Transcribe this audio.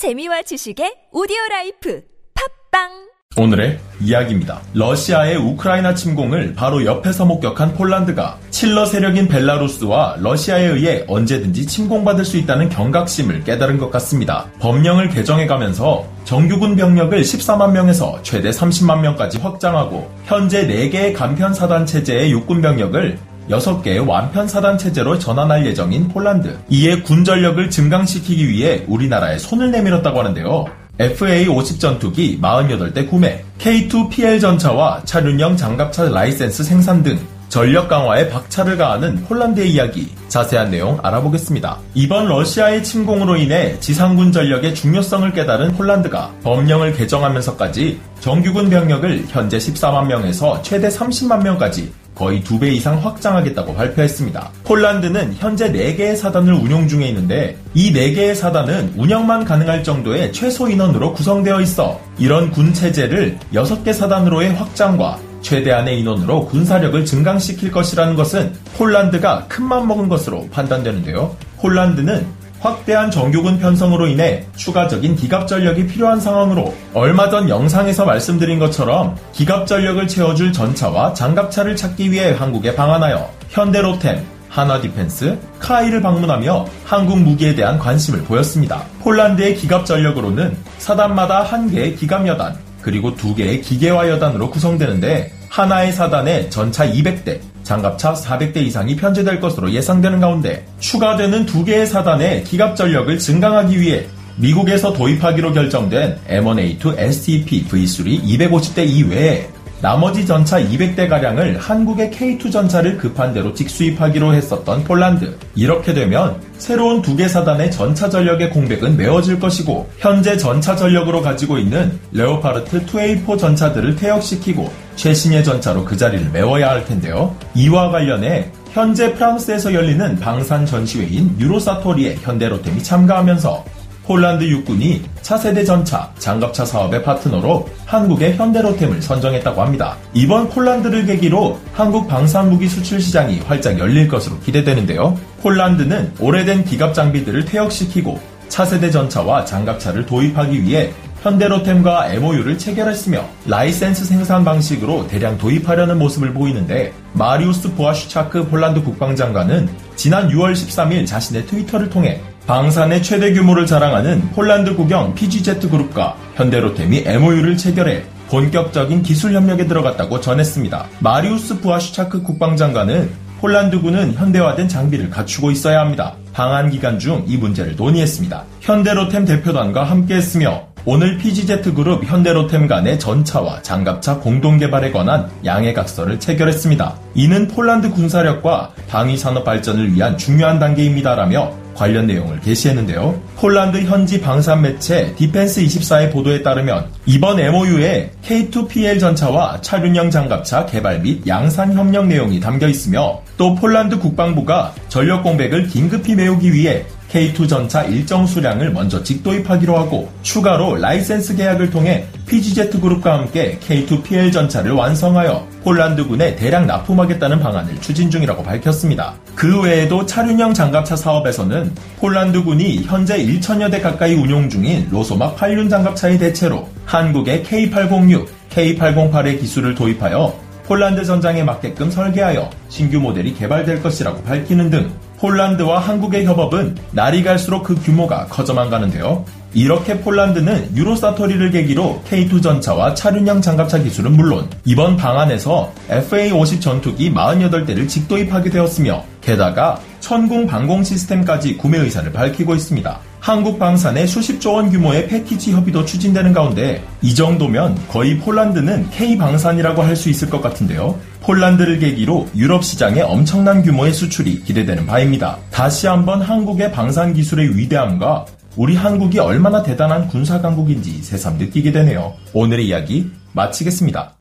재미와 지식의 오디오 라이프 팝빵 오늘의 이야기입니다. 러시아의 우크라이나 침공을 바로 옆에서 목격한 폴란드가 친러 세력인 벨라루스와 러시아에 의해 언제든지 침공받을 수 있다는 경각심을 깨달은 것 같습니다. 법령을 개정해가면서 정규군 병력을 14만 명에서 최대 30만 명까지 확장하고 현재 4개의 감편 사단 체제의 육군 병력을 6개의 완편 사단 체제로 전환할 예정인 폴란드. 이에 군 전력을 증강시키기 위해 우리나라에 손을 내밀었다고 하는데요. FA-50 전투기 48대 구매, K2PL 전차와 차륜형 장갑차 라이센스 생산 등 전력 강화에 박차를 가하는 폴란드의 이야기 자세한 내용 알아보겠습니다. 이번 러시아의 침공으로 인해 지상군 전력의 중요성을 깨달은 폴란드가 법령을 개정하면서까지 정규군 병력을 현재 14만 명에서 최대 30만 명까지 거의 두배 이상 확장하겠다고 발표했습니다. 폴란드는 현재 4개의 사단을 운용 중에 있는데 이 4개의 사단은 운영만 가능할 정도의 최소 인원으로 구성되어 있어 이런 군 체제를 6개 사단으로의 확장과 최대한의 인원으로 군사력을 증강시킬 것이라는 것은 폴란드가 큰맘 먹은 것으로 판단되는데요. 폴란드는 확대한 정규군 편성으로 인해 추가적인 기갑 전력이 필요한 상황으로 얼마 전 영상에서 말씀드린 것처럼 기갑 전력을 채워줄 전차와 장갑차를 찾기 위해 한국에 방한하여 현대로템, 한화 디펜스, 카이를 방문하며 한국 무기에 대한 관심을 보였습니다. 폴란드의 기갑 전력으로는 사단마다 한 개의 기갑 여단, 그리고 두 개의 기계화 여단으로 구성되는데 하나의 사단에 전차 200대, 장갑차 400대 이상이 편제될 것으로 예상되는 가운데 추가되는 두 개의 사단의 기갑 전력을 증강하기 위해 미국에서 도입하기로 결정된 M1A2 STP V3 250대 이외에 나머지 전차 200대가량을 한국의 K2 전차를 급한 대로 직수입하기로 했었던 폴란드. 이렇게 되면 새로운 두 개 사단의 전차 전력의 공백은 메워질 것이고 현재 전차 전력으로 가지고 있는 레오파르트 2A4 전차들을 퇴역시키고 최신의 전차로 그 자리를 메워야 할 텐데요. 이와 관련해 현재 프랑스에서 열리는 방산 전시회인 유로사토리에 현대로템이 참가하면서 폴란드 육군이 차세대 전차, 장갑차 사업의 파트너로 한국의 현대로템을 선정했다고 합니다. 이번 폴란드를 계기로 한국 방산무기 수출 시장이 활짝 열릴 것으로 기대되는데요. 폴란드는 오래된 기갑 장비들을 퇴역시키고 차세대 전차와 장갑차를 도입하기 위해 현대로템과 MOU를 체결했으며 라이센스 생산 방식으로 대량 도입하려는 모습을 보이는데 마리우스 보아슈차크 폴란드 국방장관은 지난 6월 13일 자신의 트위터를 통해 방산의 최대 규모를 자랑하는 폴란드 국영 PGZ 그룹과 현대로템이 MOU를 체결해 본격적인 기술 협력에 들어갔다고 전했습니다. 마리우스 부아슈차크 국방장관은 폴란드군은 현대화된 장비를 갖추고 있어야 합니다. 방한 기간 중 이 문제를 논의했습니다. 현대로템 대표단과 함께했으며 오늘 PGZ그룹 현대로템 간의 전차와 장갑차 공동 개발에 관한 양해각서를 체결했습니다. 이는 폴란드 군사력과 방위 산업 발전을 위한 중요한 단계입니다라며 관련 내용을 게시했는데요. 폴란드 현지 방산 매체 디펜스24의 보도에 따르면 이번 MOU에 K2PL 전차와 차륜형 장갑차 개발 및 양산 협력 내용이 담겨 있으며 또 폴란드 국방부가 전력 공백을 긴급히 메우기 위해 K2 전차 일정 수량을 먼저 직도입하기로 하고 추가로 라이센스 계약을 통해 PGZ 그룹과 함께 K2 PL 전차를 완성하여 폴란드군에 대량 납품하겠다는 방안을 추진 중이라고 밝혔습니다. 그 외에도 차륜형 장갑차 사업에서는 폴란드군이 현재 1천여 대 가까이 운용 중인 로소막 8륜 장갑차의 대체로 한국의 K806, K808의 기술을 도입하여 폴란드 전장에 맞게끔 설계하여 신규 모델이 개발될 것이라고 밝히는 등 폴란드와 한국의 협업은 날이 갈수록 그 규모가 커져만 가는데요. 이렇게 폴란드는 유로 사토리를 계기로 K2 전차와 차륜형 장갑차 기술은 물론 이번 방안에서 FA-50 전투기 48대를 직도입하게 되었으며 게다가 천공 방공 시스템까지 구매 의사를 밝히고 있습니다. 한국 방산의 수십조 원 규모의 패키지 협의도 추진되는 가운데 이 정도면 거의 폴란드는 K방산이라고 할 수 있을 것 같은데요. 폴란드를 계기로 유럽 시장에 엄청난 규모의 수출이 기대되는 바입니다. 다시 한번 한국의 방산 기술의 위대함과 우리 한국이 얼마나 대단한 군사 강국인지 새삼 느끼게 되네요. 오늘의 이야기 마치겠습니다.